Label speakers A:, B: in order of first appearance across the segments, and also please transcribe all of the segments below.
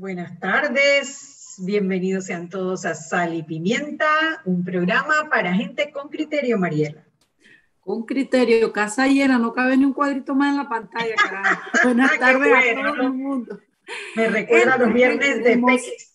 A: Buenas tardes, bienvenidos sean todos a Sal y Pimienta, un programa para gente con criterio, Mariela.
B: Con criterio, casa llena, no cabe ni un cuadrito más en la pantalla, carajo. Buenas tardes a todo el mundo.
A: Me recuerda los viernes de Peques.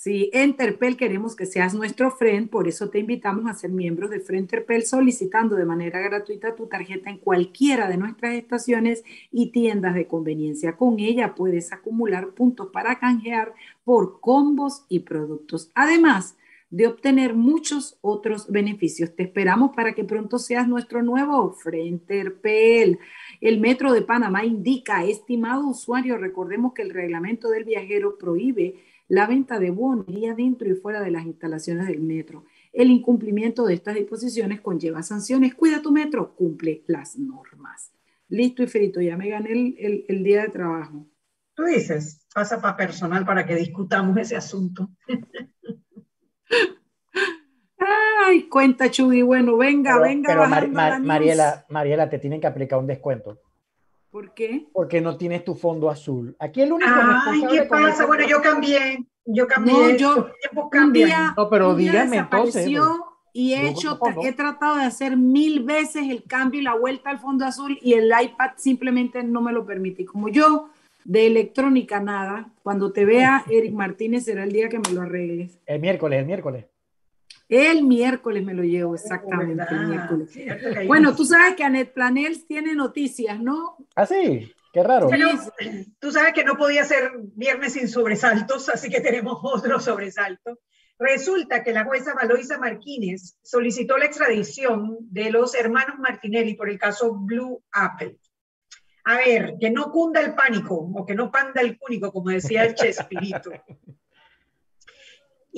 B: Sí, en Terpel queremos que seas nuestro friend, por eso te invitamos a ser miembro de Friend Terpel solicitando de manera gratuita tu tarjeta en cualquiera de nuestras estaciones y tiendas de conveniencia. Con ella puedes acumular puntos para canjear por combos y productos. Además, de obtener muchos otros beneficios. Te esperamos para que pronto seas nuestro nuevo Friend Terpel. El Metro de Panamá indica, estimado usuario, recordemos que el reglamento del viajero prohíbe la venta de bonería dentro y fuera de las instalaciones del metro. El incumplimiento de estas disposiciones conlleva sanciones. Cuida tu metro, cumple las normas. Listo y frito, ya me gané el, el, día de trabajo.
A: Tú dices, pasa para personal para que discutamos ese asunto.
B: Ay, cuenta, Chuy. Bueno, venga, venga.
C: Pero Mariela, Mariela, te tienen que aplicar un descuento.
B: ¿Por qué?
C: Porque no tienes tu fondo azul. Aquí el único
A: Ay, ¿qué pasa? Bueno, yo cambié. Yo cambié.
B: No, yo un día,
C: no, pero dígame entonces.
B: Y he hecho, he tratado de hacer mil veces el cambio y la vuelta al fondo azul y el iPad simplemente no me lo permite. Como yo de electrónica nada, cuando te vea Eric Martínez será el día que me lo arregles.
C: El miércoles, el miércoles.
B: El miércoles me lo llevo, exactamente. el miércoles. Bueno, tú sabes que Anet Planels tiene noticias, ¿no?
C: Ah, sí, qué raro.
A: tú sabes que no podía ser viernes sin sobresaltos, así que tenemos otro sobresalto. Resulta que la jueza Valoisa Martínez solicitó la extradición de los hermanos Martinelli por el caso Blue Apple. A ver, que no cunda el pánico o que no panda el cúnico, como decía el Chespirito.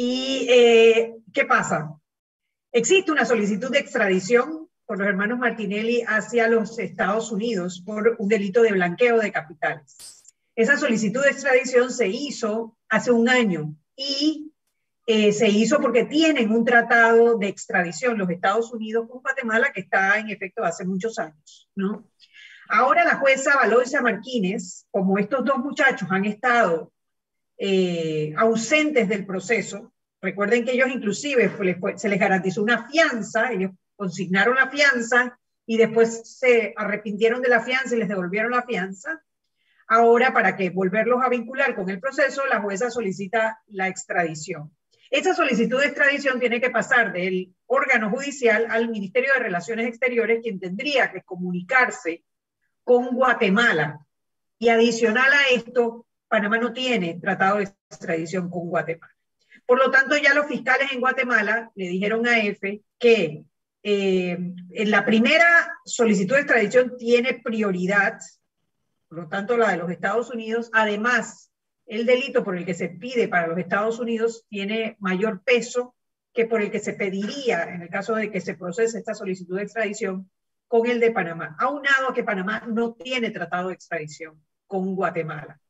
A: ¿Y eh, qué pasa? Existe una solicitud de extradición por los hermanos Martinelli hacia los Estados Unidos por un delito de blanqueo de capitales. Esa solicitud de extradición se hizo hace un año y eh, se hizo porque tienen un tratado de extradición los Estados Unidos con Guatemala que está en efecto hace muchos años, ¿no? Ahora la jueza Valoisa Martínez, como estos dos muchachos han estado eh, ausentes del proceso. Recuerden que ellos inclusive se les garantizó una fianza, ellos consignaron la fianza y después se arrepintieron de la fianza y les devolvieron la fianza. Ahora, para que volverlos a vincular con el proceso, la jueza solicita la extradición. Esa solicitud de extradición tiene que pasar del órgano judicial al Ministerio de Relaciones Exteriores, quien tendría que comunicarse con Guatemala. Y adicional a esto, Panamá no tiene tratado de extradición con Guatemala. Por lo tanto, ya los fiscales en Guatemala le dijeron a EFE que eh, la primera solicitud de extradición tiene prioridad, por lo tanto la de los Estados Unidos. Además, el delito por el que se pide para los Estados Unidos tiene mayor peso que por el que se pediría en el caso de que se procese esta solicitud de extradición con el de Panamá, aunado a que Panamá no tiene tratado de extradición con Guatemala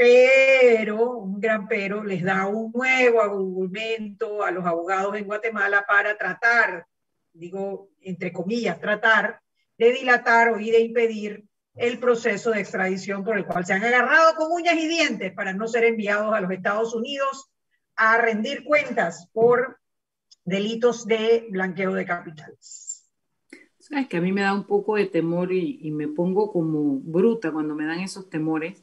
A: pero, un gran pero, les da un nuevo argumento a los abogados en Guatemala para tratar, digo, entre comillas, tratar de dilatar o de impedir el proceso de extradición por el cual se han agarrado con uñas y dientes para no ser enviados a los Estados Unidos a rendir cuentas por delitos de blanqueo de capitales.
B: Sabes que a mí me da un poco de temor y, y me pongo como bruta cuando me dan esos temores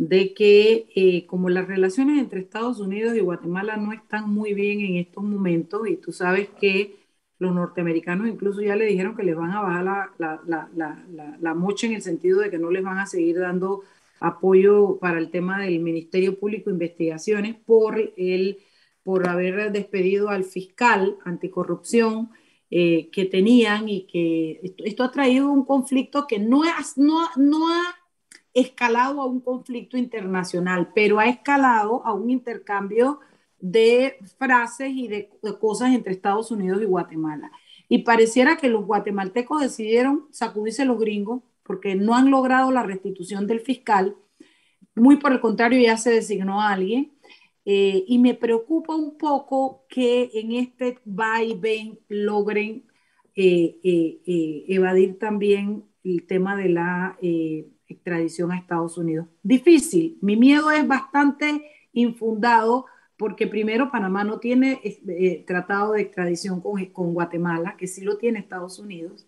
B: de que eh, como las relaciones entre Estados Unidos y Guatemala no están muy bien en estos momentos, y tú sabes que los norteamericanos incluso ya le dijeron que les van a bajar la, la, la, la, mocha en el sentido de que no les van a seguir dando apoyo para el tema del Ministerio Público de Investigaciones por, el, por haber despedido al fiscal anticorrupción eh, que tenían y que esto, ha traído un conflicto que no, es, no, no ha escalado a un conflicto internacional, pero ha escalado a un intercambio de frases y de, cosas entre Estados Unidos y Guatemala. Y pareciera que los guatemaltecos decidieron sacudirse los gringos porque no han logrado la restitución del fiscal. Muy por el contrario, ya se designó a alguien. Eh, y me preocupa un poco que en este va y ven logren eh, eh, evadir también el tema de la extradición a Estados Unidos. Difícil. Mi miedo es bastante infundado porque primero Panamá no tiene eh, tratado de extradición con, con Guatemala, que sí lo tiene Estados Unidos.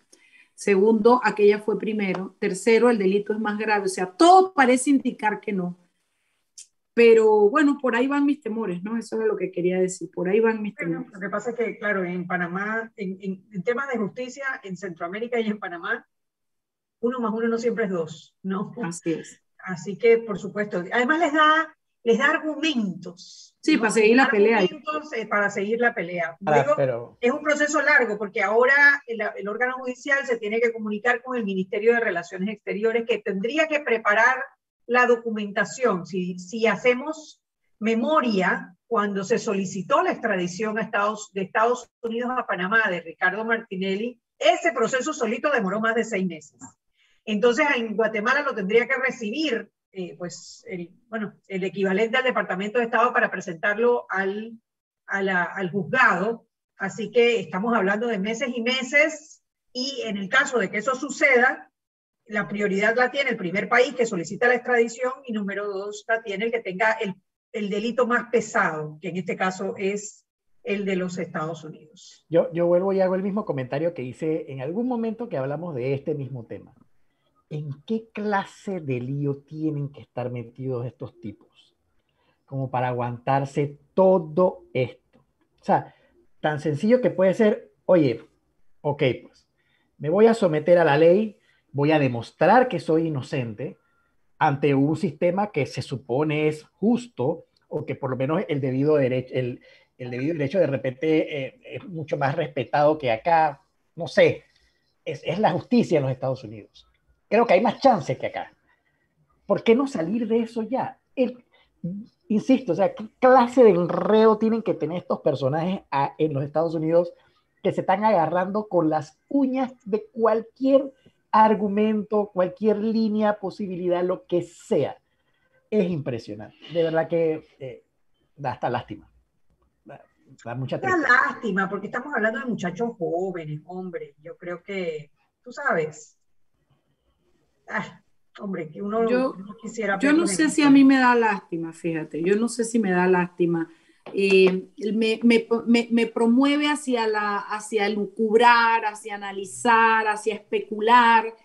B: Segundo, aquella fue primero. Tercero, el delito es más grave. O sea, todo parece indicar que no. Pero bueno, por ahí van mis temores, ¿no? Eso es lo que quería decir. Por ahí van mis temores.
A: Lo que pasa es que, claro, en Panamá, en, en, temas de justicia, en Centroamérica y en Panamá, uno más uno no siempre es dos, ¿no?
B: Así es.
A: Así que, por supuesto, además les da, les da argumentos.
B: Sí, para seguir la pelea.
A: Eh, para seguir la pelea. pero... Es un proceso largo porque ahora el, el, órgano judicial se tiene que comunicar con el Ministerio de Relaciones Exteriores que tendría que preparar la documentación. Si, si hacemos memoria, cuando se solicitó la extradición a Estados, de Estados Unidos a Panamá de Ricardo Martinelli, ese proceso solito demoró más de seis meses. Entonces, en Guatemala lo tendría que recibir, eh, pues, el, bueno, el equivalente al Departamento de Estado para presentarlo al, juzgado. Así que estamos hablando de meses y meses. Y en el caso de que eso suceda, la prioridad la tiene el primer país que solicita la extradición y número dos la tiene el que tenga el, el delito más pesado, que en este caso es el de los Estados Unidos.
C: Yo, yo vuelvo y hago el mismo comentario que hice en algún momento que hablamos de este mismo tema. ¿En qué clase de lío tienen que estar metidos estos tipos? Como para aguantarse todo esto. O sea, tan sencillo que puede ser, oye, ok, pues me voy a someter a la ley, voy a demostrar que soy inocente ante un sistema que se supone es justo o que por lo menos el debido derecho, el, debido derecho de repente eh, es mucho más respetado que acá, no sé, es, la justicia en los Estados Unidos. Creo que hay más chances que acá. ¿Por qué no salir de eso ya? El, insisto, o sea, ¿qué clase de enredo tienen que tener estos personajes en los Estados Unidos que se están agarrando con las uñas de cualquier argumento, cualquier línea, posibilidad, lo que sea. Es impresionante. De verdad que eh, da hasta lástima.
A: Da, mucha da lástima, porque estamos hablando de muchachos jóvenes, hombre. Yo creo que, tú sabes. Hombre, que uno
B: yo, no quisiera. Yo no sé si a mí me da lástima, fíjate. Yo no sé si me da lástima eh, me, me, me, promueve hacia, la, hacia lucubrar, hacia analizar, hacia especular.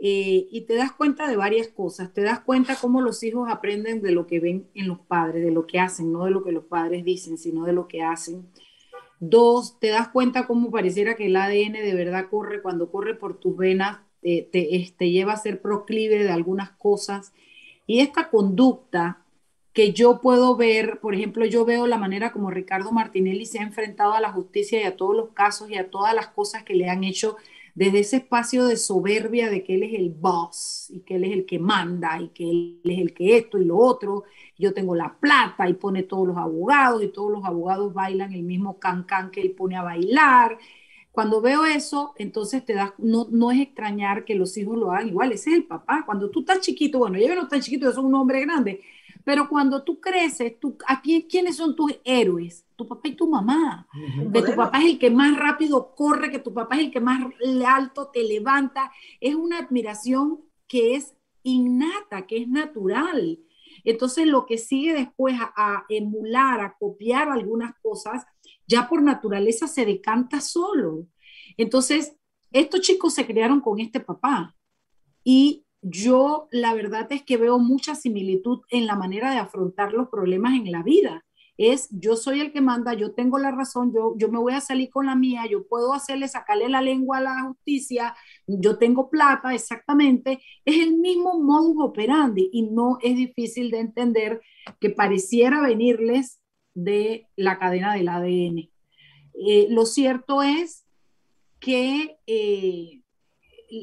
B: Eh, y te das cuenta de varias cosas. Te das cuenta cómo los hijos aprenden de lo que ven en los padres, de lo que hacen, no de lo que los padres dicen, sino de lo que hacen. Dos, te das cuenta cómo pareciera que el ADN de verdad corre cuando corre por tus venas, te, te, te lleva a ser proclive de algunas cosas. Y esta conducta que yo puedo ver, por ejemplo, yo veo la manera como Ricardo Martinelli se ha enfrentado a la justicia y a todos los casos y a todas las cosas que le han hecho desde ese espacio de soberbia de que él es el boss y que él es el que manda y que él es el que esto y lo otro, yo tengo la plata y pone todos los abogados y todos los abogados bailan el mismo can can que él pone a bailar. Cuando veo eso, entonces te das, no, no es extrañar que los hijos lo hagan igual, ese es el papá. Cuando tú estás chiquito, bueno, yo no tan chiquito, yo soy un hombre grande, pero cuando tú creces, tú, aquí, ¿quiénes son tus héroes? Tu papá y tu mamá. De tu papá es el que más rápido corre, que tu papá es el que más alto te levanta. Es una admiración que es innata, que es natural. Entonces lo que sigue después a, emular, a copiar algunas cosas, ya por naturaleza se decanta solo. Entonces, estos chicos se criaron con este papá y yo la verdad es que veo mucha similitud en la manera de afrontar los problemas en la vida. Es yo soy el que manda, yo tengo la razón, yo, yo me voy a salir con la mía, yo puedo hacerle, sacarle la lengua a la justicia, yo tengo plata, exactamente. Es el mismo modus operandi y no es difícil de entender que pareciera venirles de la cadena del ADN. Eh, lo cierto es que eh,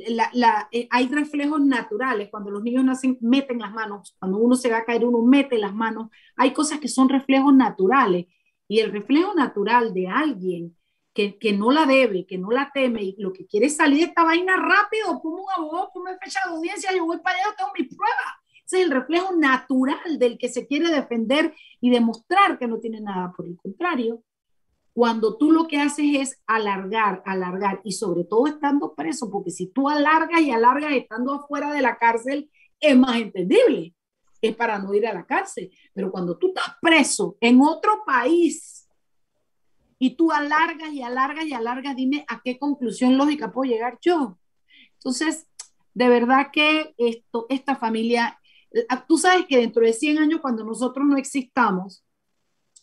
B: la, eh, hay reflejos naturales. Cuando los niños nacen, meten las manos. Cuando uno se va a caer, uno mete las manos. Hay cosas que son reflejos naturales. Y el reflejo natural de alguien que, que no la debe, que no la teme y lo que quiere salir de esta vaina rápido, como un abogado, como fecha de audiencia, yo voy para allá, tengo mis pruebas. Ese es el reflejo natural del que se quiere defender y demostrar que no tiene nada. Por el contrario, cuando tú lo que haces es alargar, alargar, y sobre todo estando preso, porque si tú alargas y alargas estando afuera de la cárcel, es más entendible. es para no ir a la cárcel. Pero cuando tú estás preso en otro país y tú alargas y alargas y alargas, dime a qué conclusión lógica puedo llegar yo. Entonces, de verdad que esto, esta familia, tú sabes que dentro de 100 años, cuando nosotros no existamos,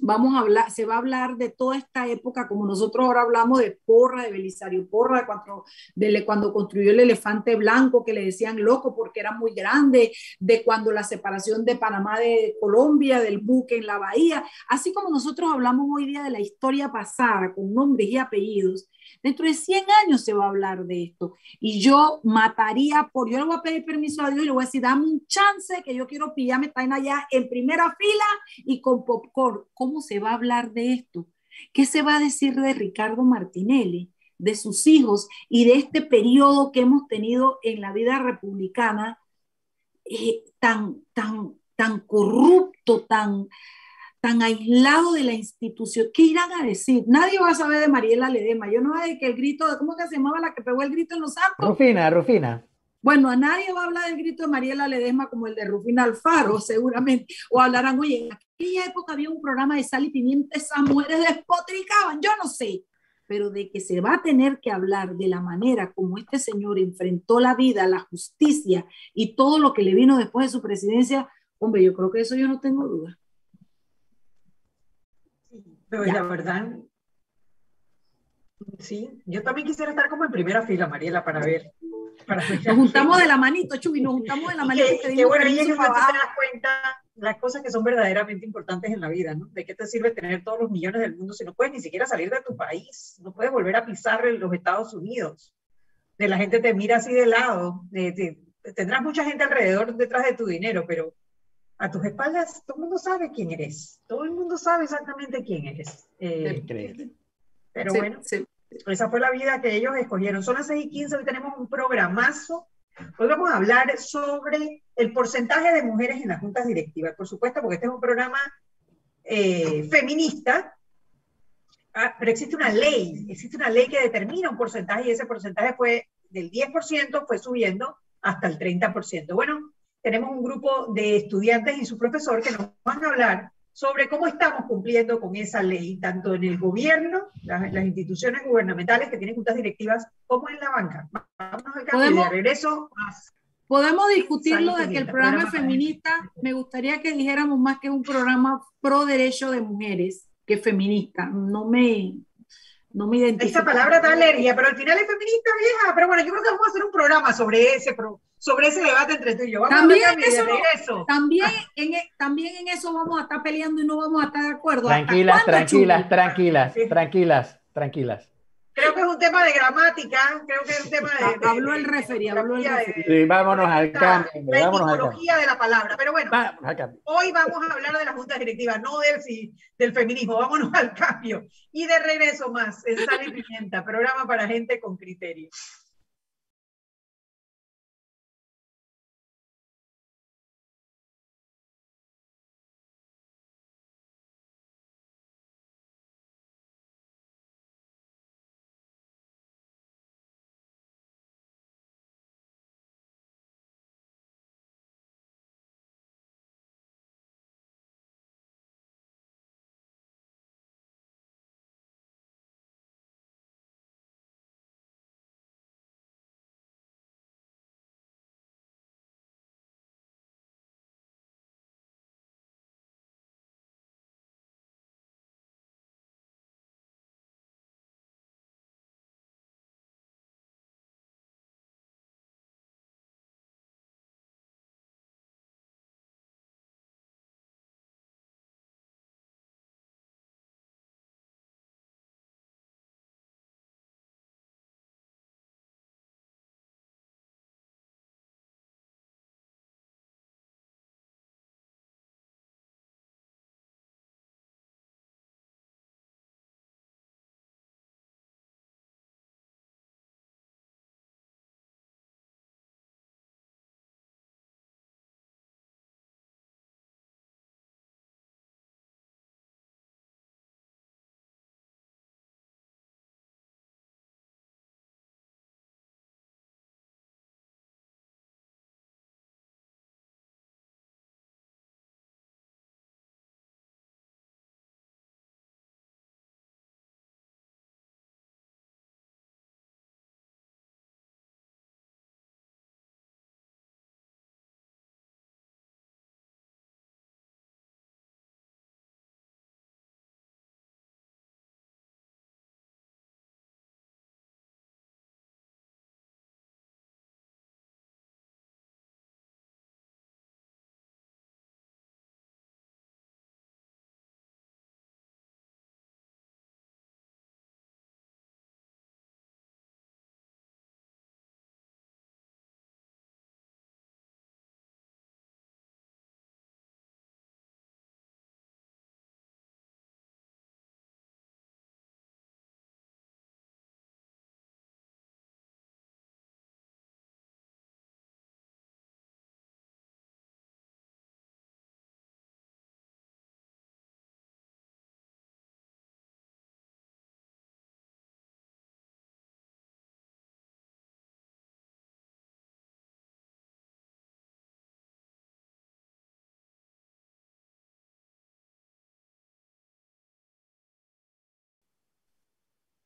B: vamos a hablar, se va a hablar de toda esta época, como nosotros ahora hablamos de Porra, de Belisario Porra, de cuando, de cuando construyó el elefante blanco, que le decían loco porque era muy grande, de cuando la separación de Panamá de Colombia, del buque en la bahía, así como nosotros hablamos hoy día de la historia pasada con nombres y apellidos, Dentro de 100 años se va a hablar de esto. Y yo mataría por, yo le voy a pedir permiso a Dios y le voy a decir, dame un chance que yo quiero pillarme, están allá en primera fila y con popcorn. ¿Cómo se va a hablar de esto? ¿Qué se va a decir de Ricardo Martinelli, de sus hijos y de este periodo que hemos tenido en la vida republicana eh, tan, tan, tan corrupto, tan, tan aislado de la institución, ¿qué irán a decir? Nadie va a saber de Mariela Ledema. Yo no sé que el grito, ¿cómo que se llamaba la que pegó el grito en los santos?
C: Rufina, Rufina.
B: Bueno, a nadie va a hablar del grito de Mariela Ledesma como el de Rufina Alfaro, seguramente. O hablarán, oye, en aquella época había un programa de sal y pimienta, esas mujeres despotricaban, yo no sé. Pero de que se va a tener que hablar de la manera como este señor enfrentó la vida, la justicia y todo lo que le vino después de su presidencia, hombre, yo creo que eso yo no tengo duda.
A: Pero la verdad, sí, yo también quisiera estar como en primera fila, Mariela, para ver.
B: Nos juntamos de la manito, Chubi, nos juntamos de la manito.
A: Que, que bueno, y te das cuenta las cosas que son verdaderamente importantes en la vida, ¿no? ¿De qué te sirve tener todos los millones del mundo si no puedes ni siquiera salir de tu país? No puedes volver a pisar en los Estados Unidos. De la gente te mira así de lado. tendrás mucha gente alrededor detrás de tu dinero, pero a tus espaldas, todo el mundo sabe quién eres, todo el mundo sabe exactamente quién eres. Eh, pero bueno, esa fue la vida que ellos escogieron. Son las 6 y 15, hoy tenemos un programazo. Hoy vamos a hablar sobre el porcentaje de mujeres en las juntas directivas, por supuesto, porque este es un programa eh, feminista, ah, pero existe una ley, existe una ley que determina un porcentaje y ese porcentaje fue del 10%, fue subiendo hasta el 30%. Bueno, tenemos un grupo de estudiantes y su profesor que nos van a hablar sobre cómo estamos cumpliendo con esa ley, tanto en el gobierno, las, instituciones gubernamentales que tienen juntas directivas, como en la banca. Vámonos al cambio de regreso.
B: Podemos discutirlo de que el programa, feminista, me gustaría que dijéramos más que un programa pro derecho de mujeres que feminista. No me, no me identifico.
A: Esa palabra está alergia, pero al final es feminista vieja. Pero bueno, yo creo que vamos a hacer un programa sobre ese, sobre ese debate entre tú y yo. Vamos
B: también, a eso eso. También, en, e, también en eso vamos a estar peleando y no vamos a estar de acuerdo.
C: Tranquilas, tranquilas, tranquilas, tranquilas, tranquilas.
A: Creo que es un tema de gramática, creo que es un tema de...
B: habló el referee, habló el referee.
C: Sí, vámonos al cambio.
A: La etimología de la palabra. Pero bueno, hoy vamos a hablar de la Junta Directiva, no del, del feminismo, vámonos al cambio. Y de regreso más, en Sal y Pimienta, programa para gente con criterio.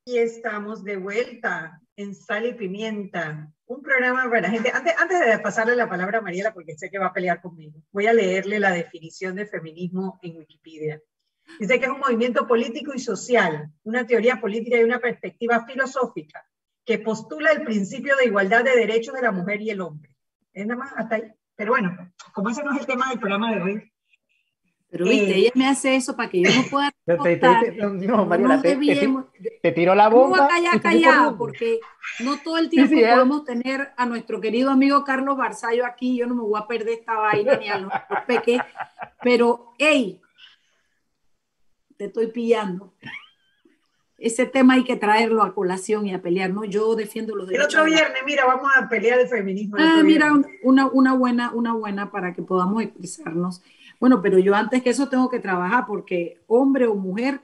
A: Y estamos de vuelta en Sal y Pimienta, un programa para gente. Antes, antes de pasarle la palabra a Mariela, porque sé que va a pelear conmigo, voy a leerle la definición de feminismo en Wikipedia. Dice que es un movimiento político y social, una teoría política y una perspectiva filosófica que postula el principio de igualdad de derechos de la mujer y el hombre. Es nada más hasta ahí. Pero bueno, como ese no es el tema del programa de hoy,
B: pero viste, eh, ella me hace eso para que yo no pueda. te,
C: no, Mariela, te, te, tiró la bomba.
B: No callar callado, porque no todo el tiempo podemos tener a nuestro querido amigo Carlos Barzallo aquí. Yo no me voy a perder esta vaina ni a los peques. Pero, hey, te estoy pillando. Ese tema hay que traerlo a colación y a pelear, ¿no? Yo defiendo los
A: derechos. El otro viernes, mira, vamos a pelear el feminismo.
B: ah, mira, una, una, buena, una buena para que podamos expresarnos. Bueno, pero yo antes que eso tengo que trabajar porque hombre o mujer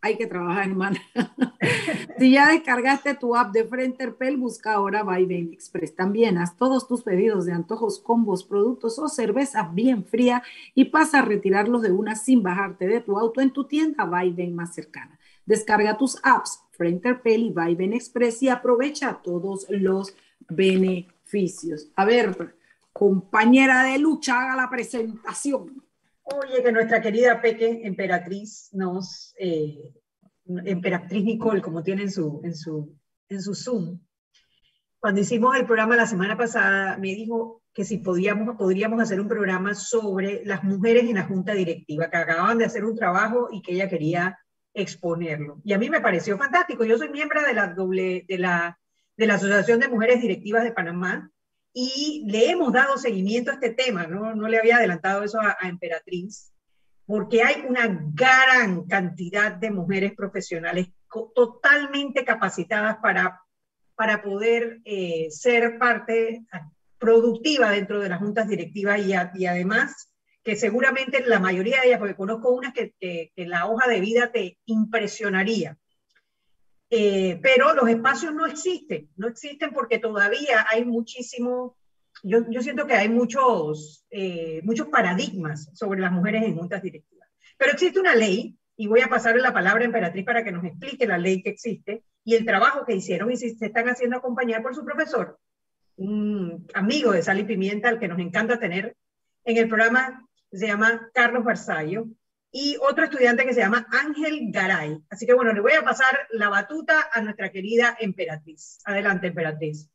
B: hay que trabajar, hermana. si ya descargaste tu app de Frenterpel, busca ahora Viben Express. También haz todos tus pedidos de antojos, combos, productos o cerveza bien fría y pasa a retirarlos de una sin bajarte de tu auto en tu tienda Viben más cercana. Descarga tus apps Frenterpel y Viben Express y aprovecha todos los beneficios. A ver, compañera de lucha, haga la presentación.
A: Oye, que nuestra querida Peque, emperatriz, nos, eh, emperatriz Nicole, como tiene en su, en, su, en su Zoom, cuando hicimos el programa la semana pasada, me dijo que si podíamos, podríamos hacer un programa sobre las mujeres en la junta directiva, que acababan de hacer un trabajo y que ella quería exponerlo. Y a mí me pareció fantástico. Yo soy miembro de la, doble, de la, de la Asociación de Mujeres Directivas de Panamá y le hemos dado seguimiento a este tema, no, no le había adelantado eso a, Emperatriz, porque hay una gran cantidad de mujeres profesionales totalmente capacitadas para, para poder eh, ser parte productiva dentro de las juntas directivas y, además que seguramente la mayoría de ellas, porque conozco unas que la hoja de vida te impresionaría, eh, pero los espacios no existen, no existen porque todavía hay muchísimo, yo, yo siento que hay muchos, eh, muchos paradigmas sobre las mujeres en juntas directivas. Pero existe una ley, y voy a pasarle la palabra a Emperatriz para que nos explique la ley que existe y el trabajo que hicieron y si se están haciendo acompañar por su profesor, un amigo de Sal y Pimienta, al que nos encanta tener en el programa, se llama Carlos Barzallo, y otro estudiante que se llama Ángel Garay. Así que bueno, le voy a pasar la batuta a nuestra querida emperatriz. Adelante, emperatriz.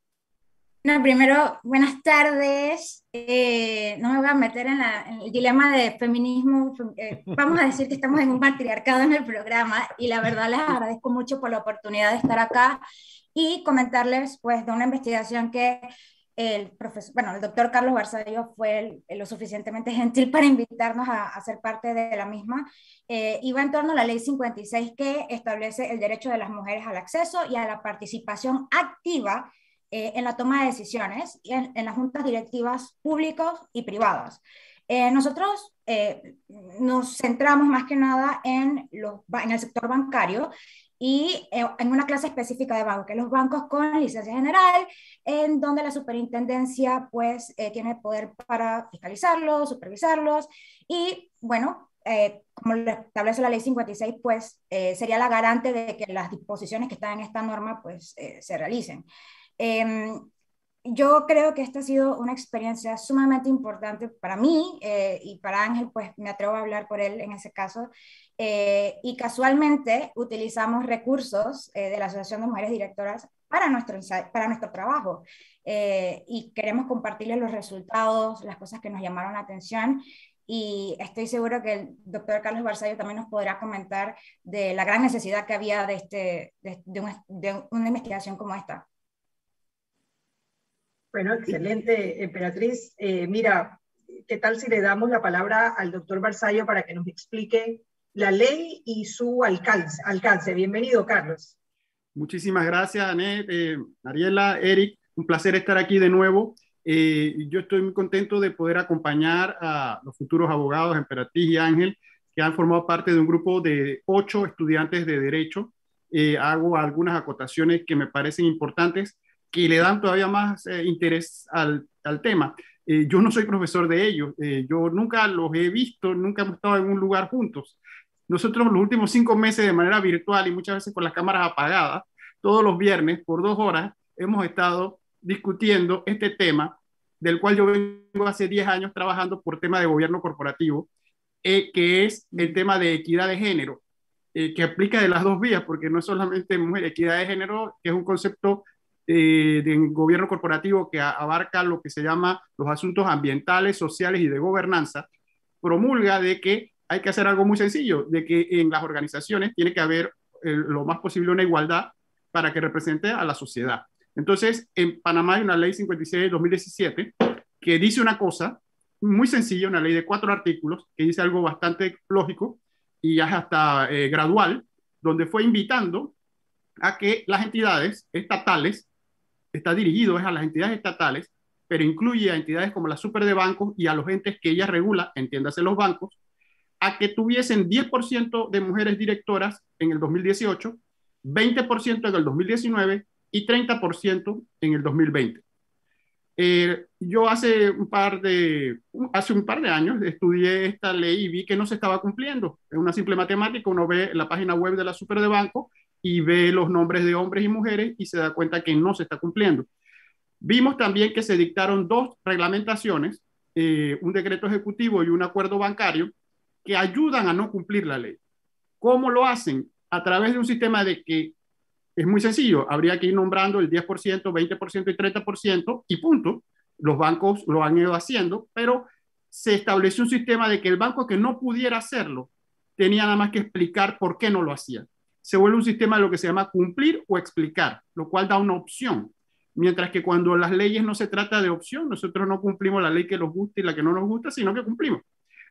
D: No, primero, buenas tardes. Eh, no me voy a meter en, el dilema de feminismo. Eh, vamos a decir que estamos en un patriarcado en el programa y la verdad les agradezco mucho por la oportunidad de estar acá y comentarles pues de una investigación que el profesor, bueno, el doctor Carlos Barzallo fue lo suficientemente gentil para invitarnos a, a ser parte de la misma. Eh, iba en torno a la ley 56 que establece el derecho de las mujeres al acceso y a la participación activa eh, en la toma de decisiones en, en, las juntas directivas públicas y privadas. Eh, nosotros nos centramos más que nada en, los, en el sector bancario y eh, en una clase específica de banco, que los bancos con licencia general, en donde la superintendencia pues eh, tiene poder para fiscalizarlos, supervisarlos y bueno, eh, como lo establece la ley 56, pues sería la garante de que las disposiciones que están en esta norma pues se realicen. Yo creo que esta ha sido una experiencia sumamente importante para mí y para Ángel, pues me atrevo a hablar por él en ese caso, eh, y casualmente utilizamos recursos eh, de la Asociación de Mujeres Directoras para nuestro, para nuestro trabajo eh, y queremos compartirles los resultados, las cosas que nos llamaron la atención y estoy seguro que el doctor Carlos Barzallo también nos podrá comentar de la gran necesidad que había de, este, de una investigación como esta.
A: Bueno, excelente, Emperatriz. mira, ¿qué tal si le damos la palabra al doctor Barzallo para que nos explique la ley y su alcance. alcance. Bienvenido, Carlos.
E: Muchísimas gracias, Anet, eh, Ariela, Eric. Un placer estar aquí de nuevo. Eh, yo estoy muy contento de poder acompañar a los futuros abogados, Emperatriz y Ángel, que han formado parte de un grupo de ocho estudiantes de Derecho. Eh, hago algunas acotaciones que me parecen importantes, que le dan todavía más interés al, al tema. yo no soy profesor de ellos, yo nunca los he visto, nunca hemos estado en un lugar juntos, nosotros los últimos cinco meses de manera virtual y muchas veces con las cámaras apagadas, todos los viernes por dos horas hemos estado discutiendo este tema del cual yo vengo hace 10 años trabajando por tema de gobierno corporativo, eh, que es el tema de equidad de género, eh, que aplica de las dos vías, porque no es solamente mujer, equidad de género, que es un concepto eh, de gobierno corporativo que abarca lo que se llama los asuntos ambientales, sociales y de gobernanza, promulga de que hay que hacer algo muy sencillo, de que en las organizaciones tiene que haber lo más posible una igualdad para que represente a la sociedad. Entonces, en Panamá hay una ley 56 de 2017 que dice una cosa muy sencilla, una ley de cuatro artículos, que dice algo bastante lógico y hasta eh, gradual, donde fue invitando a que las entidades estatales, está dirigido a las entidades estatales, pero incluye a entidades como la super de bancos y a los entes que ella regula, entiéndase los bancos, a que tuviesen 10% de mujeres directoras en el 2018, 20% en el 2019 y 30% en el 2020. Eh, yo hace un, par de, hace un par de años estudié esta ley y vi que no se estaba cumpliendo. Es una simple matemática, uno ve la página web de la Super de Banco y ve los nombres de hombres y mujeres y se da cuenta que no se está cumpliendo. Vimos también que se dictaron dos reglamentaciones, eh, un decreto ejecutivo y un acuerdo bancario, que ayudan a no cumplir la ley. ¿Cómo lo hacen? A través de un sistema de que es muy sencillo, habría que ir nombrando el 10%, 20% y 30% y punto. Los bancos lo han ido haciendo, pero se estableció un sistema de que el banco que no pudiera hacerlo tenía nada más que explicar por qué no lo hacía. Se vuelve un sistema de lo que se llama cumplir o explicar, lo cual da una opción. Mientras que cuando las leyes no se trata de opción, nosotros no cumplimos la ley que nos gusta y la que no nos gusta, sino que cumplimos.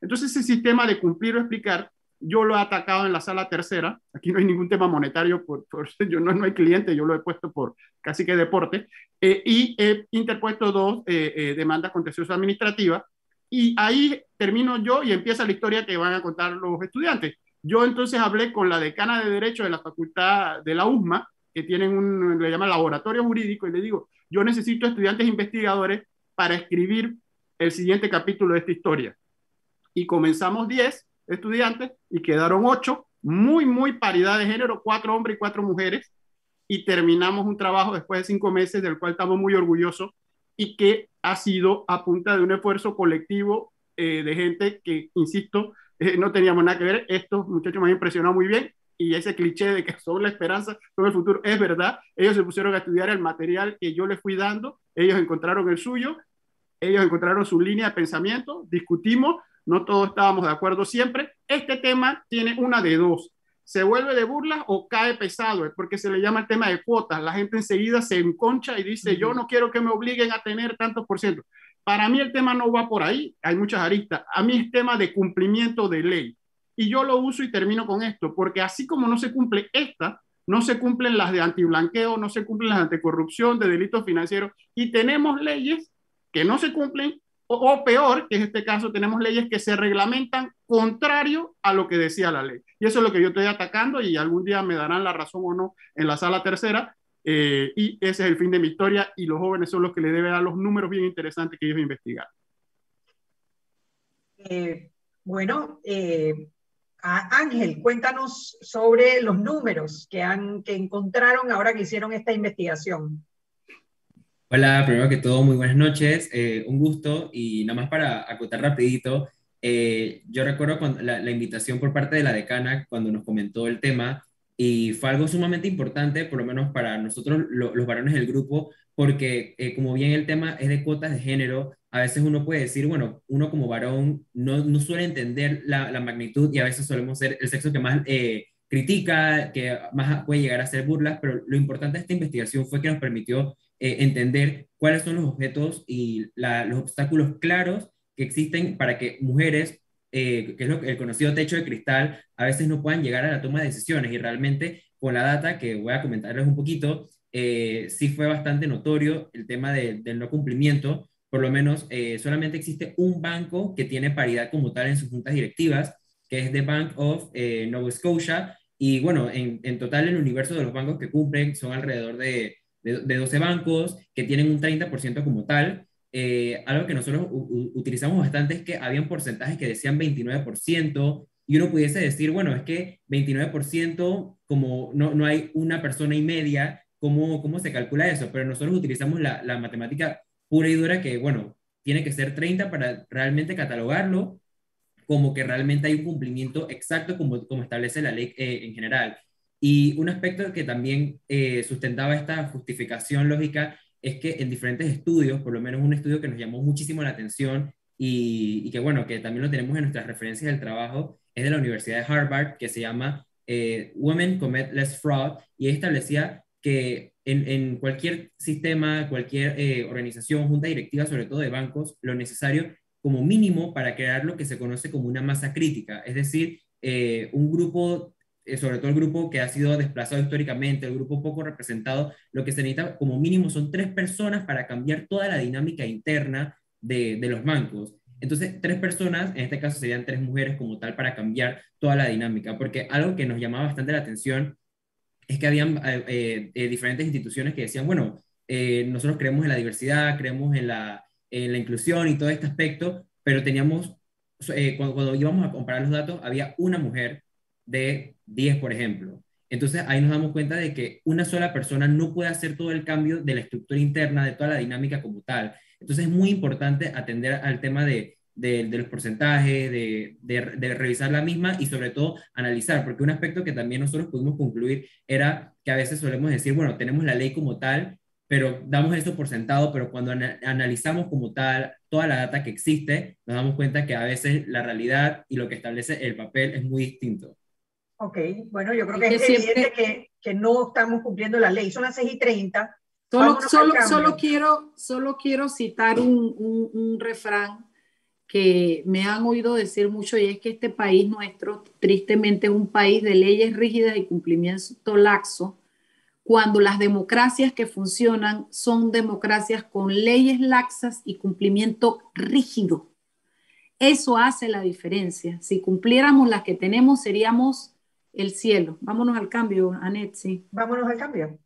E: Entonces ese sistema de cumplir o explicar yo lo he atacado en la sala tercera. Aquí no hay ningún tema monetario, por, yo no, no hay cliente, yo lo he puesto por casi que deporte. Eh, y he interpuesto dos eh, eh, demandas contenciosas administrativas. Y ahí termino yo y empieza la historia que van a contar los estudiantes. Yo entonces hablé con la decana de Derecho de la Facultad de la USMA, que tienen un, le llaman laboratorio jurídico, y le digo, yo necesito estudiantes investigadores para escribir el siguiente capítulo de esta historia. Y comenzamos 10 estudiantes y quedaron ocho, muy, muy paridad de género, cuatro hombres y cuatro mujeres, y terminamos un trabajo después de cinco meses del cual estamos muy orgullosos y que ha sido a punta de un esfuerzo colectivo eh, de gente que, insisto, eh, no teníamos nada que ver. Estos muchachos me han impresionado muy bien y ese cliché de que son la esperanza, son el futuro, es verdad. Ellos se pusieron a estudiar el material que yo les fui dando, ellos encontraron el suyo, ellos encontraron su línea de pensamiento, discutimos, no todos estábamos de acuerdo siempre. Este tema tiene una de dos. Se vuelve de burla o cae pesado, porque se le llama el tema de cuotas. La gente enseguida se enconcha y dice, yo no quiero que me obliguen a tener tantos por ciento. Para mí el tema no va por ahí, hay muchas aristas. A mí es tema de cumplimiento de ley. Y yo lo uso y termino con esto, porque así como no se cumple esta, no se cumplen las de antiblanqueo, no se cumplen las de anticorrupción, de delitos financieros, y tenemos leyes que no se cumplen o, peor, que en este caso tenemos leyes que se reglamentan contrario a lo que decía la ley. Y eso es lo que yo estoy atacando y algún día me darán la razón o no en la sala tercera. Eh, y ese es el fin de mi historia y los jóvenes son los que le deben dar los números bien interesantes que ellos investigan.
A: Eh, bueno, eh, Ángel, cuéntanos sobre los números que, han, que encontraron ahora que hicieron esta investigación.
F: Hola, primero que todo, muy buenas noches, eh, un gusto y nada más para acotar rapidito, eh, yo recuerdo cuando, la, invitación por parte de la decana cuando nos comentó el tema y fue algo sumamente importante, por lo menos para nosotros los varones del grupo, porque eh, como bien el tema es de cuotas de género, a veces uno puede decir, bueno, uno como varón no, no suele entender la, la, magnitud y a veces solemos ser el sexo que más critica, que más puede llegar a hacer burlas, pero lo importante de esta investigación fue que nos permitió eh, entender cuáles son los objetos y los obstáculos claros que existen para que mujeres, eh, que es lo, el conocido techo de cristal, a veces no puedan llegar a la toma de decisiones. Y realmente con la data, que voy a comentarles un poquito, eh, sí fue bastante notorio el tema del no cumplimiento. Por lo menos solamente existe un banco que tiene paridad como tal en sus juntas directivas, que es The Bank of Nova Scotia. Y bueno, en, en total el universo de los bancos que cumplen son alrededor de de, 12 bancos que tienen un 30% como tal. Eh, algo que nosotros utilizamos bastante es que habían porcentajes que decían 29%, y uno pudiese decir, bueno, es que 29%, como no, no hay una persona y media, ¿cómo, ¿cómo se calcula eso? Pero nosotros utilizamos la, la matemática pura y dura que, bueno, tiene que ser 30 para realmente catalogarlo como que realmente hay un cumplimiento exacto como, como establece la ley eh, en general. Y un aspecto que también eh, sustentaba esta justificación lógica es que en diferentes estudios, por lo menos un estudio que nos llamó muchísimo la atención y, que bueno, que también lo tenemos en nuestras referencias del trabajo, es de la Universidad de Harvard, que se llama eh, Women Commit Less Fraud, y establecía que en, cualquier sistema, cualquier eh, organización, junta directiva, sobre todo de bancos, lo necesario como mínimo para crear lo que se conoce como una masa crítica, es decir, eh, un grupo, sobre todo el grupo que ha sido desplazado históricamente, el grupo poco representado, lo que se necesita como mínimo son tres personas para cambiar toda la dinámica interna de, de los bancos. Entonces, tres personas, en este caso serían tres mujeres como tal, para cambiar toda la dinámica, porque algo que nos llamaba bastante la atención es que habían eh, eh, diferentes instituciones que decían, bueno, eh, nosotros creemos en la diversidad, creemos en la, en la inclusión y todo este aspecto, pero teníamos, cuando, cuando, íbamos a comparar los datos, había una mujer de 10, por ejemplo. Entonces ahí nos damos cuenta de que una sola persona no puede hacer todo el cambio de la estructura interna, de toda la dinámica como tal. Entonces es muy importante atender al tema de, de, de los porcentajes, de, de, revisar la misma y sobre todo analizar, porque un aspecto que también nosotros pudimos concluir era que a veces solemos decir, bueno, tenemos la ley como tal, pero damos esto por sentado, pero cuando analizamos como tal toda la data que existe, nos damos cuenta que a veces la realidad y lo que establece el papel es muy distinto.
A: Ok, bueno, yo creo que es, evidente que, que, no estamos cumpliendo la ley. Son las 6 y 30.
B: Solo, solo, solo, quiero, solo quiero citar un, un, un, refrán que me han oído decir mucho y es que este país nuestro, tristemente, es un país de leyes rígidas y cumplimiento laxo, cuando las democracias que funcionan son democracias con leyes laxas y cumplimiento rígido. Eso hace la diferencia. Si cumpliéramos las que tenemos, seríamos el cielo. Vámonos al cambio, Anet, sí.
A: Vámonos al cambio.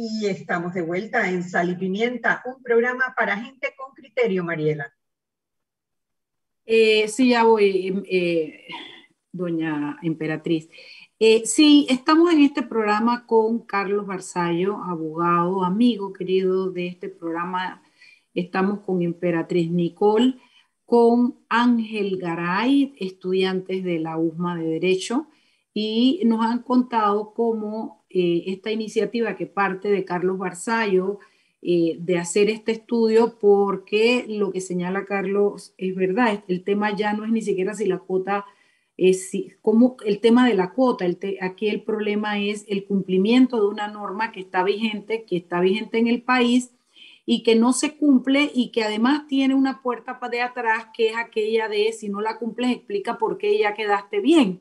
A: Y estamos de vuelta en Sal y Pimienta, un programa para gente con criterio, Mariela.
B: Eh, sí, ya voy, eh, doña Emperatriz. Eh, sí, estamos en este programa con Carlos Barzallo, abogado, amigo querido de este programa. Estamos con Emperatriz Nicole, con Ángel Garay, estudiantes de la USMA de Derecho, y nos han contado cómo eh, esta iniciativa que parte de Carlos Barzallo, eh, de hacer este estudio, porque lo que señala Carlos es verdad, el tema ya no es ni siquiera si la cuota es como el tema de la cuota, el aquí el problema es el cumplimiento de una norma que está vigente, que está vigente en el país y que no se cumple y que además tiene una puerta de atrás que es aquella de si no la cumples explica por qué ya quedaste bien.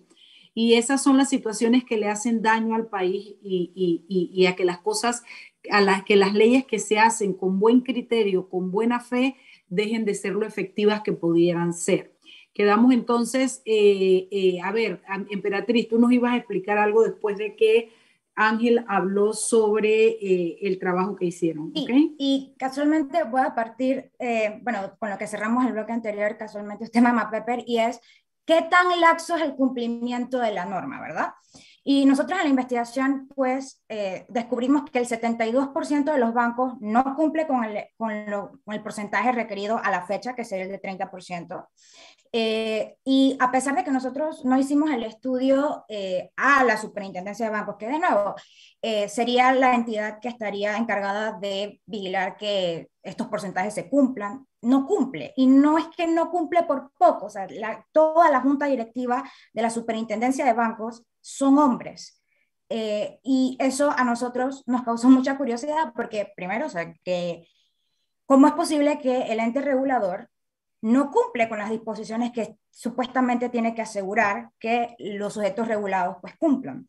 B: Y esas son las situaciones que le hacen daño al país y, y, y a que las cosas, a las que las leyes que se hacen con buen criterio, con buena fe, dejen de ser lo efectivas que pudieran ser. Quedamos entonces, eh, eh, a ver, Emperatriz, tú nos ibas a explicar algo después de que Ángel habló sobre eh, el trabajo que hicieron.
D: Y casualmente voy a partir, bueno, con lo que cerramos el bloque anterior, casualmente es tema Pepper, y es qué tan laxo es el cumplimiento de la norma, ¿verdad? Y nosotros en la investigación, pues, descubrimos que el 72% de los bancos no cumple con el, con, con el porcentaje requerido a la fecha, que sería el de 30%. Eh, y a pesar de que nosotros no hicimos el estudio eh, a la Superintendencia de Bancos, que de nuevo eh, sería la entidad que estaría encargada de vigilar que estos porcentajes se cumplan, no cumple. Y no es que no cumple por poco, o sea, toda la junta directiva de la Superintendencia de Bancos son hombres. y eso a nosotros nos causó mucha curiosidad porque, primero, o que ¿cómo es posible que el ente regulador no cumple con las disposiciones que supuestamente tiene que asegurar que los sujetos regulados pues cumplan.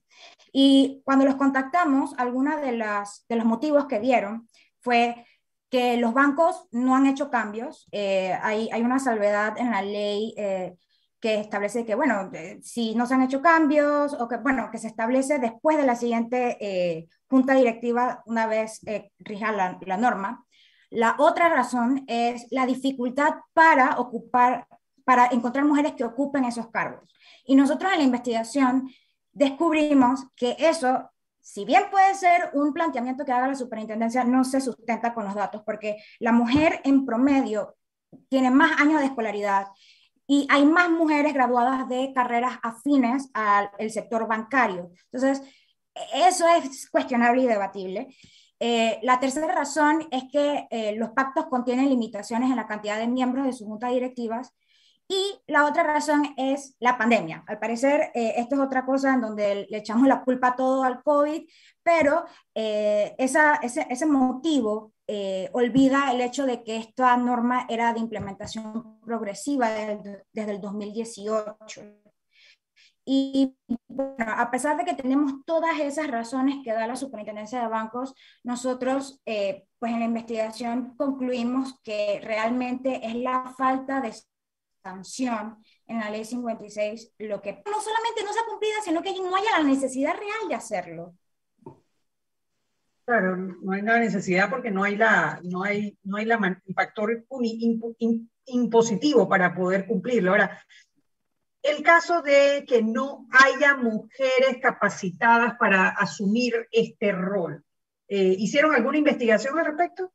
D: Y cuando los contactamos, algunos de, las, de los motivos que dieron fue que los bancos no han hecho cambios. Eh, hay, hay, una salvedad en la ley eh, que establece que, bueno, eh, si no se han hecho cambios o que, bueno, que se establece después de la siguiente junta directiva una vez rija la, la norma. La otra razón es la dificultad para ocupar, para encontrar mujeres que ocupen esos cargos. Y nosotros en la investigación descubrimos que eso, si bien puede ser un planteamiento que haga la superintendencia, no se sustenta con los datos, porque la mujer en promedio tiene más años de escolaridad y hay más mujeres graduadas de carreras afines al sector bancario. Entonces, eso es cuestionable y debatible. Eh, la tercera razón es que eh, los pactos contienen limitaciones en la cantidad de miembros de sus juntas directivas. Y la otra razón es la pandemia. Al parecer, eh, esto es otra cosa en donde le echamos la culpa todo al COVID, pero esa, ese, ese, motivo olvida el hecho de que esta norma era de implementación progresiva desde, desde el 2018. Y a pesar de que tenemos todas esas razones que da la Superintendencia de Bancos, nosotros, eh, pues en la investigación concluimos que realmente es la falta de sanción en la ley 56 lo que no solamente no se ha cumplido, sino que no haya la necesidad real de hacerlo.
A: Claro, no hay la necesidad porque no hay la, no hay, no hay la, el factor impositivo para poder cumplirlo. Ahora, el caso de que no haya mujeres capacitadas para asumir este rol. Eh, ¿Hicieron alguna investigación al respecto?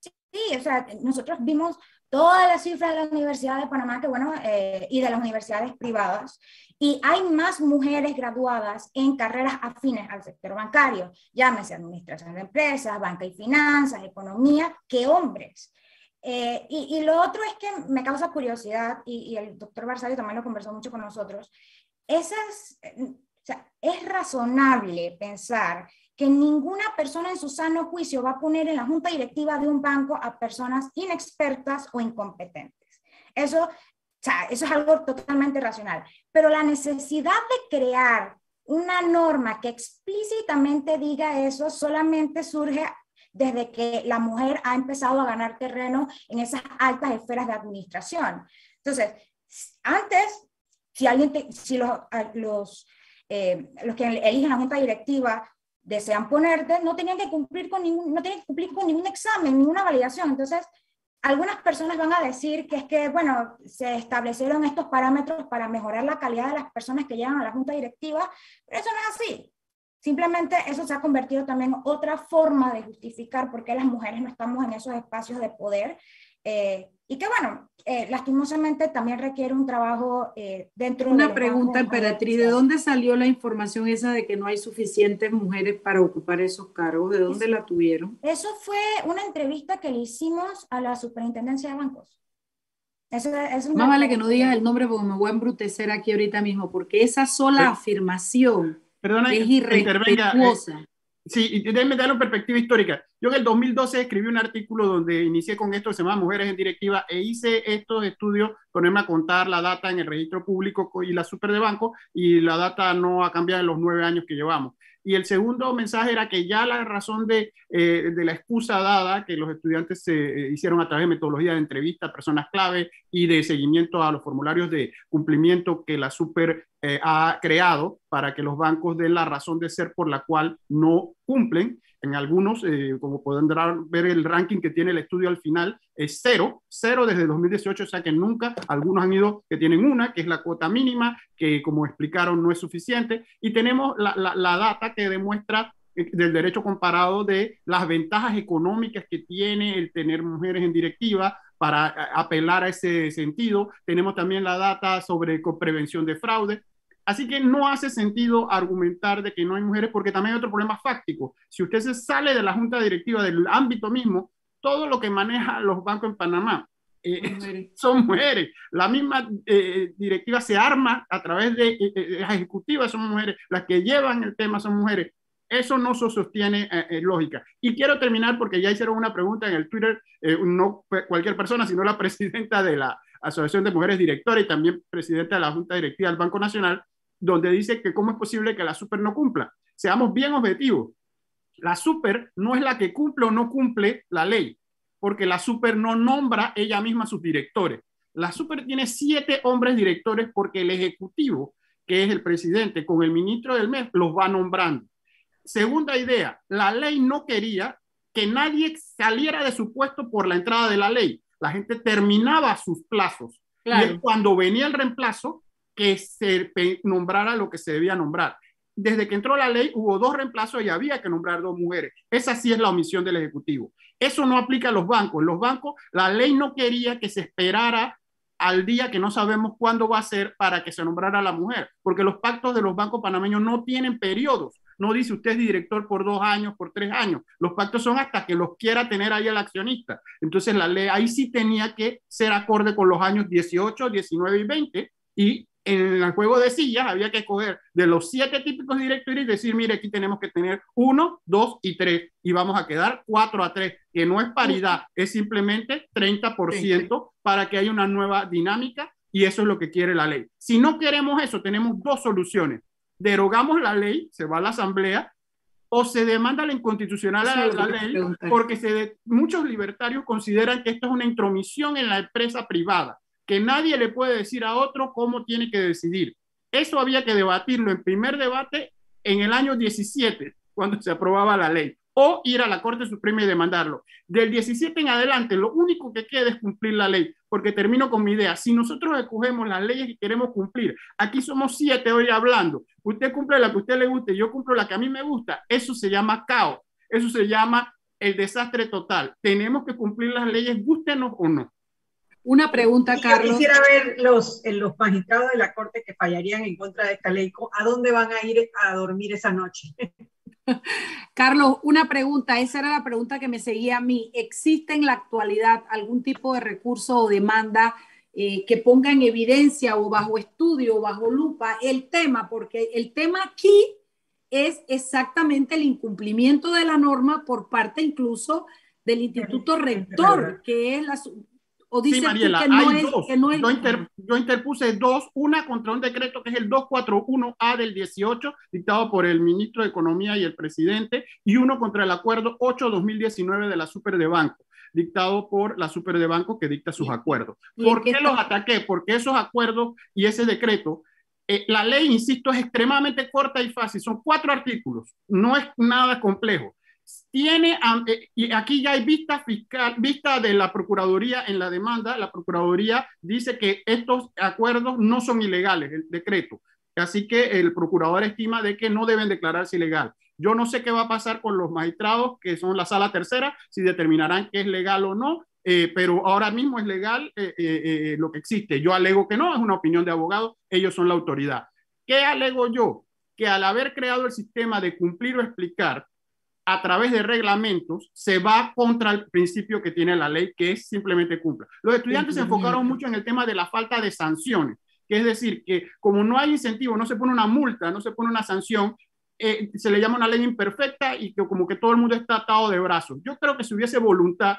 D: Sí, o sea, nosotros vimos todas las cifras de la Universidad de Panamá que, bueno, eh, y de las universidades privadas, y hay más mujeres graduadas en carreras afines al sector bancario, llámese administración de empresas, banca y finanzas, economía, que hombres. Eh, y, lo otro es que me causa curiosidad, y, el doctor Barzallo también lo conversó mucho con nosotros, esas, o sea, es razonable pensar que ninguna persona en su sano juicio va a poner en la junta directiva de un banco a personas inexpertas o incompetentes. Eso, eso es algo totalmente racional. Pero la necesidad de crear una norma que explícitamente diga eso solamente surge desde que la mujer ha empezado a ganar terreno en esas altas esferas de administración. Entonces, antes, si, alguien si los, los, eh, los que eligen la junta directiva desean ponerte, no tenían que cumplir con ningún, no tenían que cumplir con ningún examen, ninguna validación. Entonces, algunas personas van a decir que es que, bueno, se establecieron estos parámetros para mejorar la calidad de las personas que llegan a la junta directiva, pero eso no es así. Simplemente eso se ha convertido también en otra forma de justificar por qué las mujeres no estamos en esos espacios de poder. Eh, y que bueno, eh, lastimosamente también requiere un trabajo eh, dentro
B: de... Una pregunta, Emperatriz, ¿de dónde salió la información esa de que no hay suficientes mujeres para ocupar esos cargos? ¿De dónde la tuvieron?
D: Eso fue una entrevista que le hicimos a la superintendencia de bancos.
B: Eso, Más vale que no digas el nombre porque me voy a embrutecer aquí ahorita mismo, porque esa sola afirmación
E: Perdona es irrespetuosa. Sí, y déjenme darle una perspectiva histórica. Yo en el 2012 escribí un artículo donde inicié con esto, se llama Mujeres en Directiva, e hice estos estudios, ponerme a contar la data en el registro público y la super de banco, y la data no ha cambiado en los nueve años que llevamos. Y el segundo mensaje era que ya la razón de, eh, de la excusa dada que los estudiantes se eh, hicieron a través de metodología de entrevista a personas clave y de seguimiento a los formularios de cumplimiento que la super eh, ha creado para que los bancos den la razón de ser por la cual no cumplen, en algunos, eh, como podrán ver el ranking que tiene el estudio al final, es cero, cero desde 2018, o sea que nunca, algunos han ido que tienen una, que es la cuota mínima, que como explicaron no es suficiente, y tenemos la, la, data que demuestra eh, del derecho comparado de las ventajas económicas que tiene el tener mujeres en directiva para apelar a ese sentido. Tenemos también la data sobre prevención de fraude. Así que no hace sentido argumentar de que no hay mujeres porque también hay otro problema fáctico. Si usted se sale de la junta directiva del ámbito mismo, todo lo que maneja los bancos en Panamá eh, son mujeres. La misma eh, directiva se arma a través de eh, las ejecutivas, son mujeres. Las que llevan el tema son mujeres. Eso no se sostiene lógica. Y quiero terminar porque ya hicieron una pregunta en el Twitter, no cualquier persona, sino la presidenta de la Asociación de Mujeres Directoras y también presidenta de la Junta Directiva del Banco Nacional, donde dice que cómo es posible que la super no cumpla. Seamos bien objetivos. La super no es la que cumple o no cumple la ley, porque la super no nombra ella misma sus directores. La super tiene siete hombres directores porque el ejecutivo, que es el presidente, con el ministro del mes, los va nombrando. Segunda idea, la ley no quería que nadie saliera de su puesto por la entrada de la ley. La gente terminaba sus plazos. Y cuando venía el reemplazo, que se nombrara lo que se debía nombrar. Desde que entró la ley hubo dos reemplazos y había que nombrar dos mujeres. Esa sí es la omisión del Ejecutivo. Eso no aplica a los bancos. Los bancos, la ley no quería que se esperara al día que no sabemos cuándo va a ser para que se nombrara la mujer, porque los pactos de los bancos panameños no tienen periodos. No dice usted director por dos años, por tres años. Los pactos son hasta que los quiera tener ahí el accionista. Entonces la ley ahí sí tenía que ser acorde con los años 18, 19 y 20 y en el juego de sillas había que escoger de los siete típicos directores y decir, mire, aquí tenemos que tener uno, dos y tres, y vamos a quedar cuatro a tres, que no es paridad, es simplemente 30% para que haya una nueva dinámica y eso es lo que quiere la ley. Si no queremos eso, tenemos dos soluciones. Derogamos la ley, se va a la asamblea, o se demanda la inconstitucional a la, ley, porque se muchos libertarios consideran que esto es una intromisión en la empresa privada que nadie le puede decir a otro cómo tiene que decidir. Eso había que debatirlo en primer debate en el año 17, cuando se aprobaba la ley, o ir a la Corte Suprema y demandarlo. Del 17 en adelante, lo único que queda es cumplir la ley, porque termino con mi idea. Si nosotros escogemos las leyes que queremos cumplir, aquí somos siete hoy hablando, usted cumple la que a usted le guste, yo cumplo la que a mí me gusta, eso se llama caos, eso se llama el desastre total. Tenemos que cumplir las leyes, gustenos o no.
B: Una pregunta, Carlos.
A: Yo quisiera ver los, los magistrados de la Corte que fallarían en contra de esta ley. ¿A dónde van a ir a dormir esa noche?
B: Carlos, una pregunta, esa era la pregunta que me seguía a mí. ¿Existe en la actualidad algún tipo de recurso o demanda eh, que ponga en evidencia o bajo estudio o bajo lupa el tema? Porque el tema aquí es exactamente el incumplimiento de la norma por parte incluso del Instituto Rector, que es la,
E: sí, Mariela, hay dos. yo, interpuse dos, una contra un decreto que es el 241A del 18, dictado por el ministro de Economía y el presidente, y uno contra el acuerdo 8-2019 de la Super de Banco dictado por la Super de Banco que dicta sus acuerdos. ¿Por qué los ataqué? Porque esos acuerdos y ese decreto Eh, la ley, insisto, es extremadamente corta y fácil. Son cuatro artículos. No es nada complejo. Tiene, eh, y aquí ya hay vista fiscal, vista de la Procuraduría en la demanda. La Procuraduría dice que estos acuerdos no son ilegales, el decreto. Así que el procurador estima de que no deben declararse ilegal. Yo no sé qué va a pasar con los magistrados, que son la sala tercera, si determinarán que es legal o no, eh, pero ahora mismo es legal eh, eh, lo que existe. Yo alego que no, es una opinión de abogado, ellos son la autoridad. ¿Qué alego yo? Que al haber creado el sistema de cumplir o explicar a través de reglamentos, se va contra el principio que tiene la ley, que es simplemente cumpla. Los estudiantes se enfocaron mucho en el tema de la falta de sanciones, que es decir, que como no hay incentivo, no se pone una multa, no se pone una sanción, se le llama una ley imperfecta y que como que todo el mundo está atado de brazos. Yo creo que si hubiese voluntad,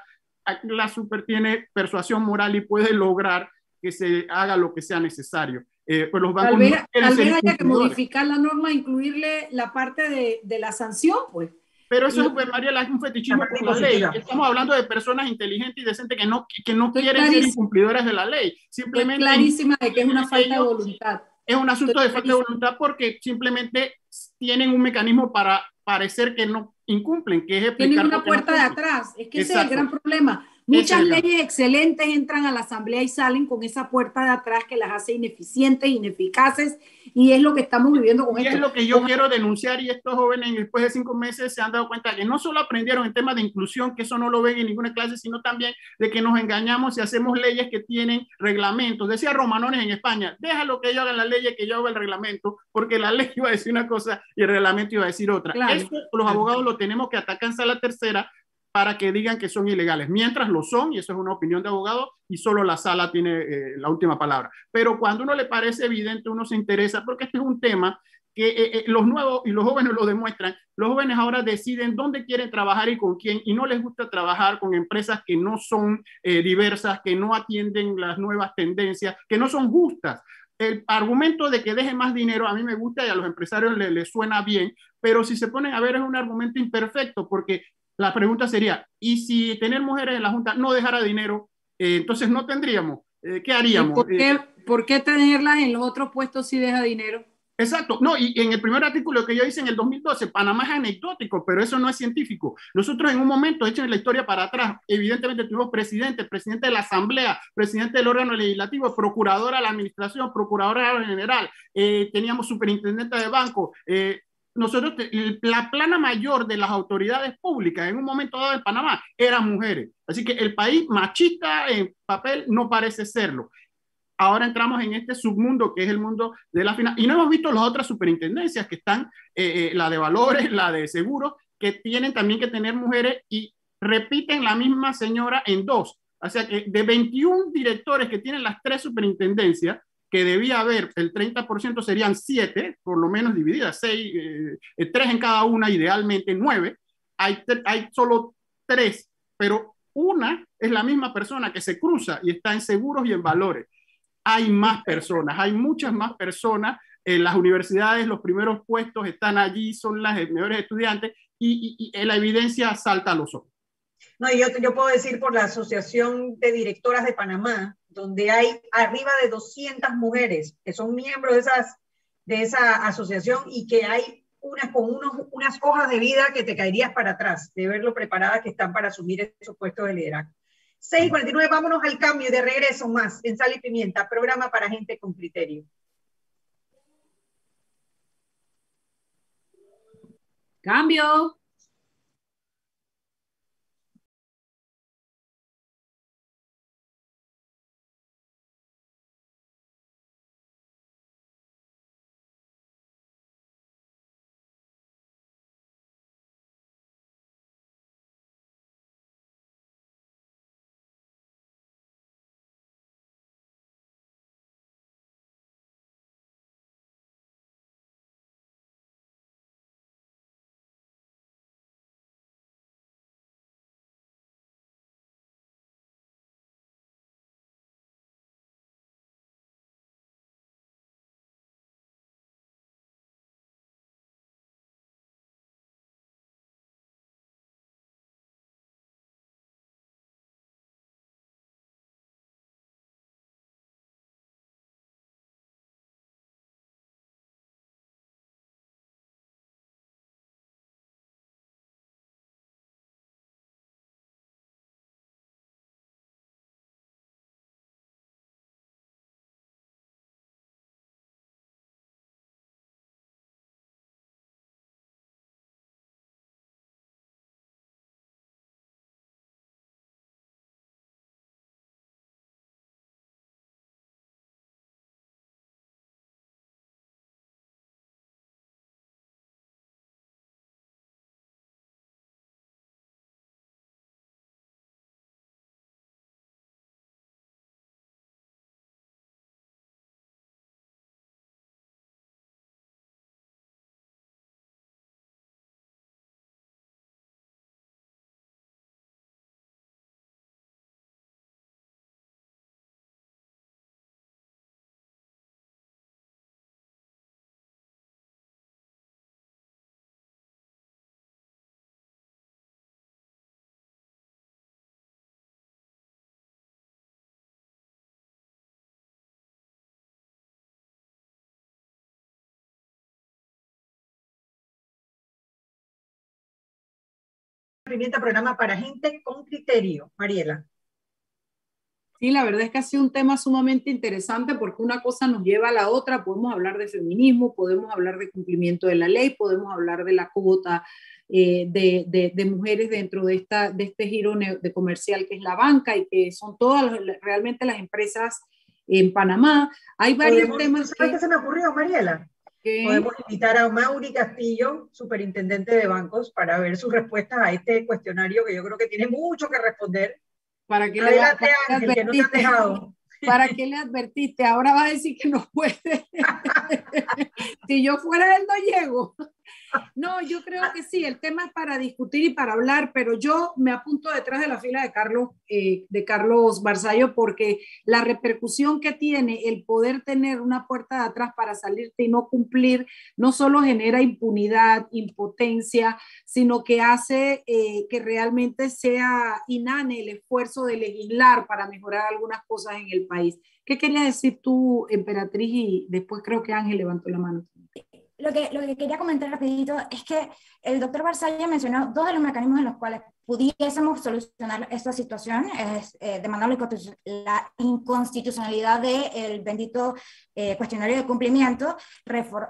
E: la super tiene persuasión moral y puede lograr que se haga lo que sea necesario.
B: Eh, pues los bancos tal vez, tal vez haya que modificar la norma, incluirle la parte de, de la sanción, pues.
E: Pero eso, pues, María, es un fetichismo por la ley. Estamos hablando de personas inteligentes y decentes que no, que no quieren ser incumplidoras de la ley. Simplemente.
B: Estoy clarísima de que es una falta de voluntad.
E: Es un asunto de falta de voluntad porque simplemente tienen un mecanismo para parecer que no incumplen, que es
B: Tienen una puerta de atrás, es que ese es el gran problema. Muchas leyes excelentes entran a la Asamblea y salen con esa puerta de atrás que las hace ineficientes, ineficaces, y es lo que estamos viviendo con
E: y
B: esto.
E: es lo que yo quiero denunciar, y estos jóvenes después de cinco meses se han dado cuenta que no solo aprendieron en temas de inclusión, que eso no lo ven en ninguna clase, sino también de que nos engañamos y hacemos leyes que tienen reglamentos. Decía Romanones en España, déjalo que yo haga la ley que yo haga el reglamento, porque la ley iba a decir una cosa y el reglamento iba a decir otra. Esto los abogados lo tenemos que atacar en sala tercera para que digan que son ilegales, mientras lo son, y eso es una opinión de abogado, y solo la sala tiene eh, la última palabra. Pero cuando uno le parece evidente, uno se interesa, porque este es un tema que eh, eh, los nuevos y los jóvenes lo demuestran, los jóvenes ahora deciden dónde quieren trabajar y con quién, y no les gusta trabajar con empresas que no son diversas, que no atienden las nuevas tendencias, que no son justas. El argumento de que deje más dinero a mí me gusta y a los empresarios les, les suena bien, pero si se ponen a ver es un argumento imperfecto porque la pregunta sería, ¿y si tener mujeres en la Junta no dejara dinero, eh, entonces no tendríamos? Eh, ¿Qué haríamos?
B: Por qué, eh, ¿Por qué tenerlas en los otros puestos si deja dinero?
E: Exacto, no, y en el primer artículo que yo hice en el 2012, Panamá es anecdótico, pero eso no es científico. Nosotros en un momento, hecho en la historia para atrás, evidentemente tuvimos presidente, presidente de la Asamblea, presidente del órgano legislativo, procuradora de la administración, procuradora general, teníamos superintendente de banco, nosotros, la plana mayor de las autoridades públicas en un momento dado en Panamá eran mujeres. Así que el país machista en papel no parece serlo. Ahora entramos en este submundo que es el mundo de la finanza. Y no hemos visto las otras superintendencias que están, eh, eh, la de valores, la de seguros, que tienen también que tener mujeres y repiten la misma señora en dos. O sea que de 21 directores que tienen las tres superintendencias, que debía haber el 30% serían 7, por lo menos divididas, 6, 3 en cada una, idealmente 9. Hay, hay solo 3, pero una es la misma persona que se cruza y está en seguros y en valores. Hay más personas, hay muchas más personas. En las universidades los primeros puestos están allí, son las mejores estudiantes y, y, la evidencia salta a los ojos.
A: No, yo, yo puedo decir por la Asociación de Directoras de Panamá, donde hay arriba de 200 mujeres que son miembros de, esas, de esa asociación y que hay unas con unos, unas hojas de vida que te caerías para atrás de ver lo preparadas que están para asumir esos puestos de liderazgo. 6.49, vámonos al cambio y de regreso más en Sal y Pimienta, programa para gente con criterio.
B: Cambio.
A: Pimienta, programa para gente con criterio. Mariela.
B: Sí, la verdad es que ha sido un tema sumamente interesante porque una cosa nos lleva a la otra. Podemos hablar de feminismo, podemos hablar de cumplimiento de la ley, podemos hablar de la cuota eh, de, de, mujeres dentro de, esta, de este giro de comercial que es la banca y que son todas realmente las empresas en Panamá. Hay varios temas.
A: ¿Sabes qué se me ocurrió, Mariela? Podemos invitar a Mauri Castillo, superintendente de bancos, para ver sus respuestas a este cuestionario que yo creo que tiene mucho que responder
B: ¿Para qué, le, ¿Para qué le advertiste? Ahora va a decir que no puede. si yo fuera él, no llego. No, yo creo que sí, el tema es para discutir y para hablar, pero yo me apunto detrás de la fila de Carlos, eh, de Carlos Barzallo porque la repercusión que tiene el poder tener una puerta de atrás para salirte y no cumplir, no solo genera impunidad, impotencia, sino que hace eh, que realmente sea inane el esfuerzo de legislar para mejorar algunas cosas en el país. ¿Qué querías decir tú, Emperatriz? Y después creo que Ángel levantó la mano
D: lo que, lo que quería comentar rapidito es que el doctor Barzalla mencionó dos de los mecanismos en los cuales pudiésemos solucionar esta situación, es eh, la inconstitucionalidad del bendito eh, cuestionario de cumplimiento,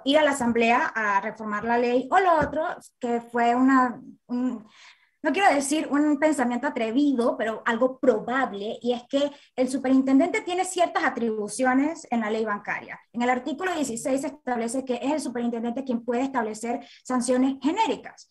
D: ir a la Asamblea a reformar la ley, o lo otro, que fue una, un, no quiero decir un pensamiento atrevido, pero algo probable, y es que el superintendente tiene ciertas atribuciones en la ley bancaria. En el artículo 16 se establece que es el superintendente quien puede establecer sanciones genéricas.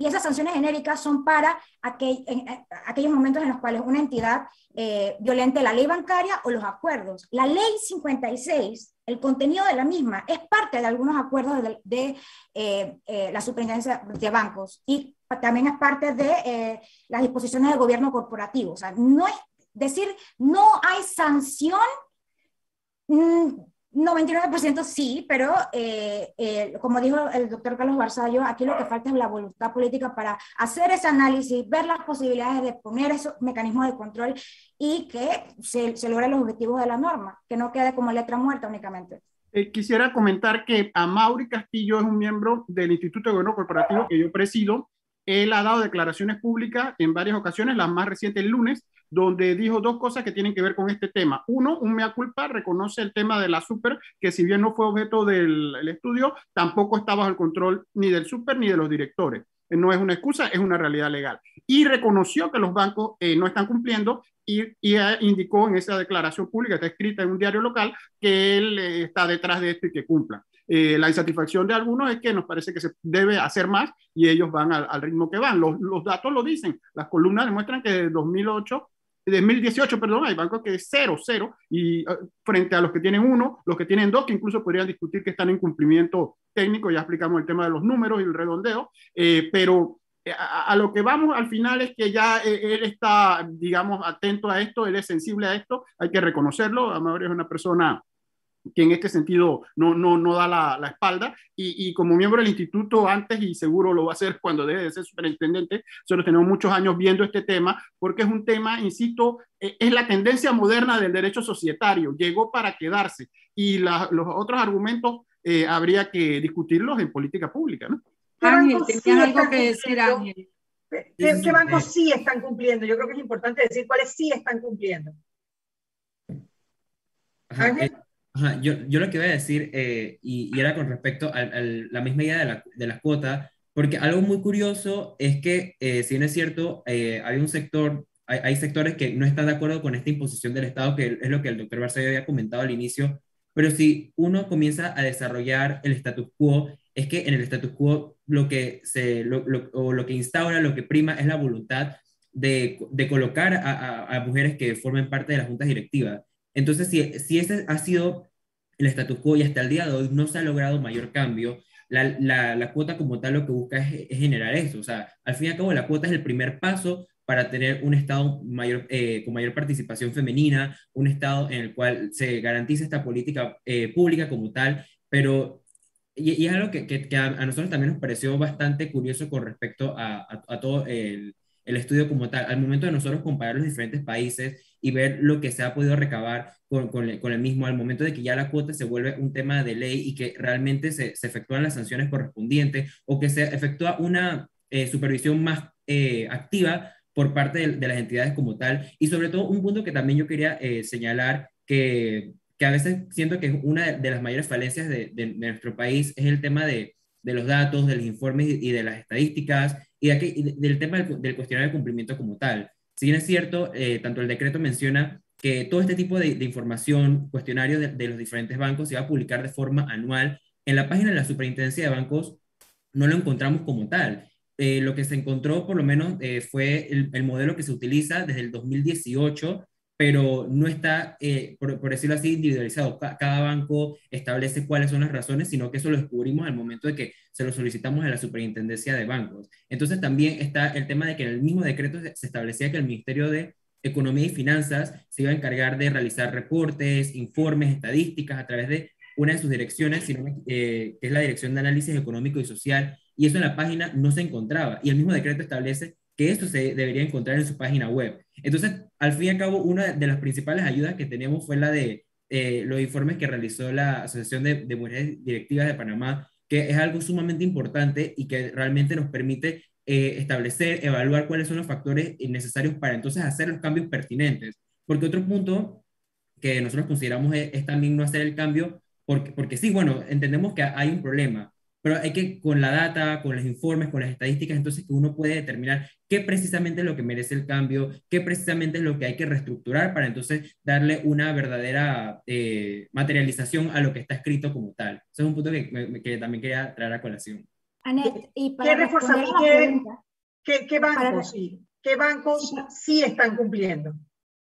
D: Y esas sanciones genéricas son para aquel, eh, aquellos momentos en los cuales una entidad eh, violente la ley bancaria o los acuerdos. La ley 56, el contenido de la misma, es parte de algunos acuerdos de, eh, eh, la superintendencia de bancos y también es parte de las disposiciones del gobierno corporativo. O sea, no es decir, no hay sanción. Mm, 99% sí, pero eh, eh, como dijo el doctor Carlos Barzallo, aquí lo que falta es la voluntad política para hacer ese análisis, ver las posibilidades de poner esos mecanismos de control y que se, se logren los objetivos de la norma, que no quede como letra muerta únicamente.
E: Eh, quisiera comentar que a Mauri Castillo es un miembro del Instituto de Gobierno Corporativo que yo presido. Él ha dado declaraciones públicas en varias ocasiones, las más recientes el lunes, donde dijo dos cosas que tienen que ver con este tema. Uno, un mea culpa, reconoce el tema de la super, que si bien no fue objeto del estudio, tampoco está bajo el control ni del super ni de los directores. No es una excusa, es una realidad legal. Y reconoció que los bancos eh, no están cumpliendo y, y, indicó en esa declaración pública, está escrita en un diario local, que él eh, está detrás de esto y que cumpla. La insatisfacción de algunos es que nos parece que se debe hacer más y ellos van al, ritmo que van. Los, datos lo dicen, las columnas demuestran que desde 2008 2018, perdón, hay bancos que es cero, cero, y uh, frente a los que tienen uno, los que tienen dos, que incluso podrían discutir que están en cumplimiento técnico, ya explicamos el tema de los números y el redondeo, eh, pero eh, a, a, lo que vamos al final es que ya eh, él está, digamos, atento a esto, él es sensible a esto, hay que reconocerlo, Amador es una persona que en este sentido no, no, no da la, la espalda. Y, y, como miembro del instituto antes, y seguro lo va a hacer cuando deje de ser superintendente, nosotros tenemos muchos años viendo este tema, porque es un tema, insisto, e, es la tendencia moderna del derecho societario, llegó para quedarse. Y la, los otros argumentos eh, habría que discutirlos en política pública. ¿no?
B: Ángel, ¿tenías algo que decir, Ángel?
A: ¿Qué, ¿Qué, bancos sí están cumpliendo? Yo creo que es importante decir cuáles sí están cumpliendo.
F: Ángel. Yo, lo que voy a decir, eh, y, era con respecto a, la misma idea de, la, de las cuotas, porque algo muy curioso es que, eh, si bien es cierto, eh, hay un sector, hay, sectores que no están de acuerdo con esta imposición del Estado, que es lo que el doctor Barcelona había comentado al inicio, pero si uno comienza a desarrollar el status quo, es que en el status quo lo que, se, o lo que instaura, lo que prima es la voluntad de, colocar a mujeres que formen parte de las juntas directivas. Entonces, si, si ese ha sido el status quo y hasta el día de hoy no se ha logrado mayor cambio, la, la, la cuota como tal lo que busca es, es, generar eso. O sea, al fin y al cabo la cuota es el primer paso para tener un Estado mayor, eh, con mayor participación femenina, un Estado en el cual se garantiza esta política eh, pública como tal, pero y, y es algo que, que, que a, nosotros también nos pareció bastante curioso con respecto a, a, a todo el, el estudio como tal. Al momento de nosotros comparar los diferentes países y ver lo que se ha podido recabar con, con, el, con, el, mismo, al momento de que ya la cuota se vuelve un tema de ley y que realmente se, se efectúan las sanciones correspondientes o que se efectúa una eh, supervisión más eh, activa por parte de, las entidades como tal. Y sobre todo un punto que también yo quería eh, señalar, que, que, a veces siento que una de las mayores falencias de, de, nuestro país es el tema de, de, los datos, de los informes y de las estadísticas y, del tema del, cuestionario de cumplimiento como tal. Si bien es cierto, eh, tanto el decreto menciona que todo este tipo de, información, cuestionario de, los diferentes bancos, se va a publicar de forma anual. En la página de la Superintendencia de Bancos no lo encontramos como tal. Eh, lo que se encontró, por lo menos, eh, fue el, modelo que se utiliza desde el 2018, pero no está, eh, por, decirlo así, individualizado. cada banco establece cuáles son las razones, sino que eso lo descubrimos al momento de que se lo solicitamos a la Superintendencia de Bancos. Entonces también está el tema de que en el mismo decreto se establecía que el Ministerio de Economía y Finanzas se iba a encargar de realizar reportes, informes, estadísticas a través de una de sus direcciones, que es la Dirección de Análisis Económico y Social, y eso en la página no se encontraba. Y el mismo decreto establece que esto se debería encontrar en su página web. Entonces, al fin y al cabo, una de las principales ayudas que tenemos fue la de eh, los informes que realizó la Asociación de, Mujeres Directivas de Panamá, que es algo sumamente importante y que realmente nos permite eh, establecer, evaluar cuáles son los factores necesarios para entonces hacer los cambios pertinentes. Porque otro punto que nosotros consideramos es, es también no hacer el cambio, porque, porque sí, bueno, entendemos que hay un problema, pero hay que, con la data, con los informes, con las estadísticas, entonces que uno puede determinar qué precisamente es lo que merece el cambio, qué precisamente es lo que hay que reestructurar para entonces darle una verdadera eh, materialización a lo que está escrito como tal. Ese es un punto que, que también quería traer a colación.
A: Anet, y para ¿Qué, ¿qué, ¿qué, qué bancos, sí, ¿qué bancos sí están cumpliendo?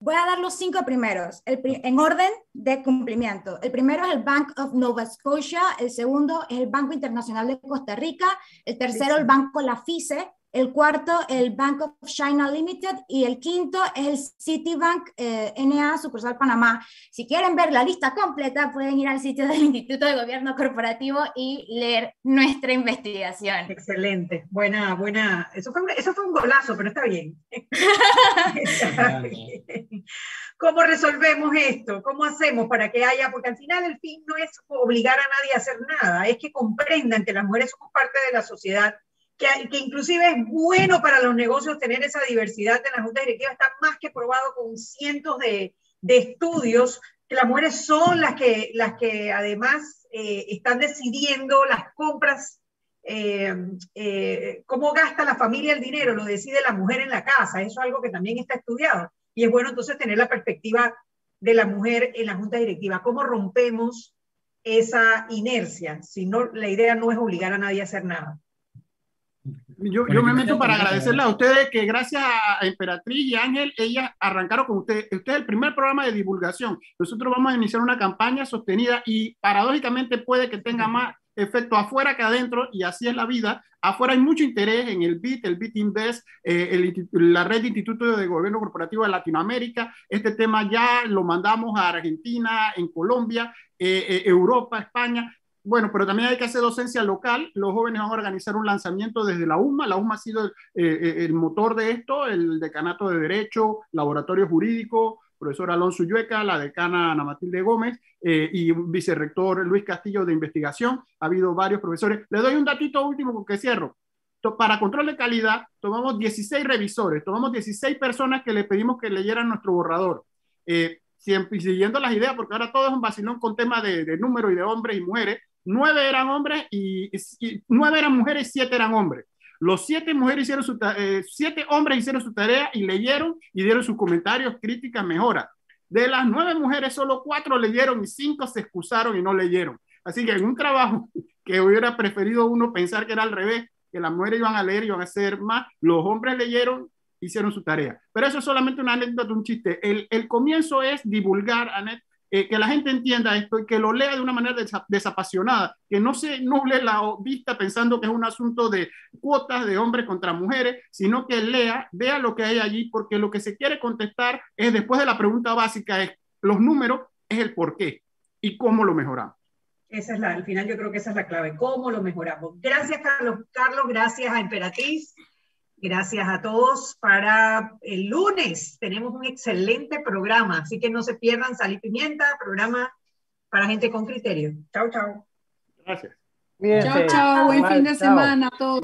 D: Voy a dar los cinco primeros, en orden de cumplimiento. El primero es el Bank of Nova Scotia, el segundo es el Banco Internacional de Costa Rica, el tercero el Banco La FICE, el cuarto el Bank of China Limited y el quinto es el Citibank eh, NA Sucursal Panamá. Si quieren ver la lista completa pueden ir al sitio del Instituto de Gobierno Corporativo y leer nuestra investigación.
A: Excelente, buena, buena. Eso fue, eso fue un golazo, pero está bien. ¿Cómo resolvemos esto? ¿Cómo hacemos para que haya? Porque al final el fin no es obligar a nadie a hacer nada, es que comprendan que las mujeres somos parte de la sociedad que, inclusive es bueno para los negocios tener esa diversidad en la junta directiva, está más que probado con cientos de, de estudios, que las mujeres son las que, las que además eh, están decidiendo las compras, eh, eh, cómo gasta la familia el dinero, lo decide la mujer en la casa, eso es algo que también está estudiado. Y es bueno entonces tener la perspectiva de la mujer en la junta directiva, cómo rompemos esa inercia, si no, la idea no es obligar a nadie a hacer nada.
E: Yo, yo me meto para agradecerle a ustedes que gracias a Emperatriz y Ángel, ellas arrancaron con ustedes. Este es el primer programa de divulgación. Nosotros vamos a iniciar una campaña sostenida y paradójicamente puede que tenga más efecto afuera que adentro y así es la vida. Afuera hay mucho interés en el BIT, el BIT Invest, eh, la red de institutos de gobierno corporativo de Latinoamérica. Este tema ya lo mandamos a Argentina, en Colombia, eh, eh, Europa, España. Bueno, pero también hay que hacer docencia local. Los jóvenes van a organizar un lanzamiento desde la UMA. La UMA ha sido el, eh, eh, motor de esto, el decanato de Derecho, Laboratorio Jurídico, profesor Alonso Yueca, la decana Ana Matilde Gómez eh, y vicerrector Luis Castillo de Investigación. Ha habido varios profesores. Le doy un datito último con que cierro. Para control de calidad, tomamos 16 revisores, tomamos 16 personas que le pedimos que leyeran nuestro borrador. siempre, siguiendo las ideas, porque ahora todo es un vacilón con temas de, de número y de hombres y mujeres, nueve eran hombres y, nueve eran mujeres y siete eran hombres. Los siete mujeres hicieron su eh, siete hombres hicieron su tarea y leyeron y dieron sus comentarios, críticas, mejoras. De las nueve mujeres, solo cuatro leyeron y cinco se excusaron y no leyeron. Así que en un trabajo que hubiera preferido uno pensar que era al revés, que las mujeres iban a leer y iban a hacer más, los hombres leyeron, hicieron su tarea. Pero eso es solamente una anécdota, un chiste. El, el comienzo es divulgar, Anet, que la gente entienda esto y que lo lea de una manera desapasionada, que no se nuble la vista pensando que es un asunto de cuotas de hombres contra mujeres, sino que lea, vea lo que hay allí, porque lo que se quiere contestar es después de la pregunta básica, los números, es el por qué y cómo lo mejoramos.
A: Esa es la, al final yo creo que esa es la clave, cómo lo mejoramos. Gracias, Carlos. Carlos, gracias a Emperatriz. Gracias a todos. Para el lunes tenemos un excelente programa, así que no se pierdan Sal y Pimienta, programa para gente con criterio. Chao, chao.
E: Gracias.
B: Chao, chao. Buen fin de semana a todos.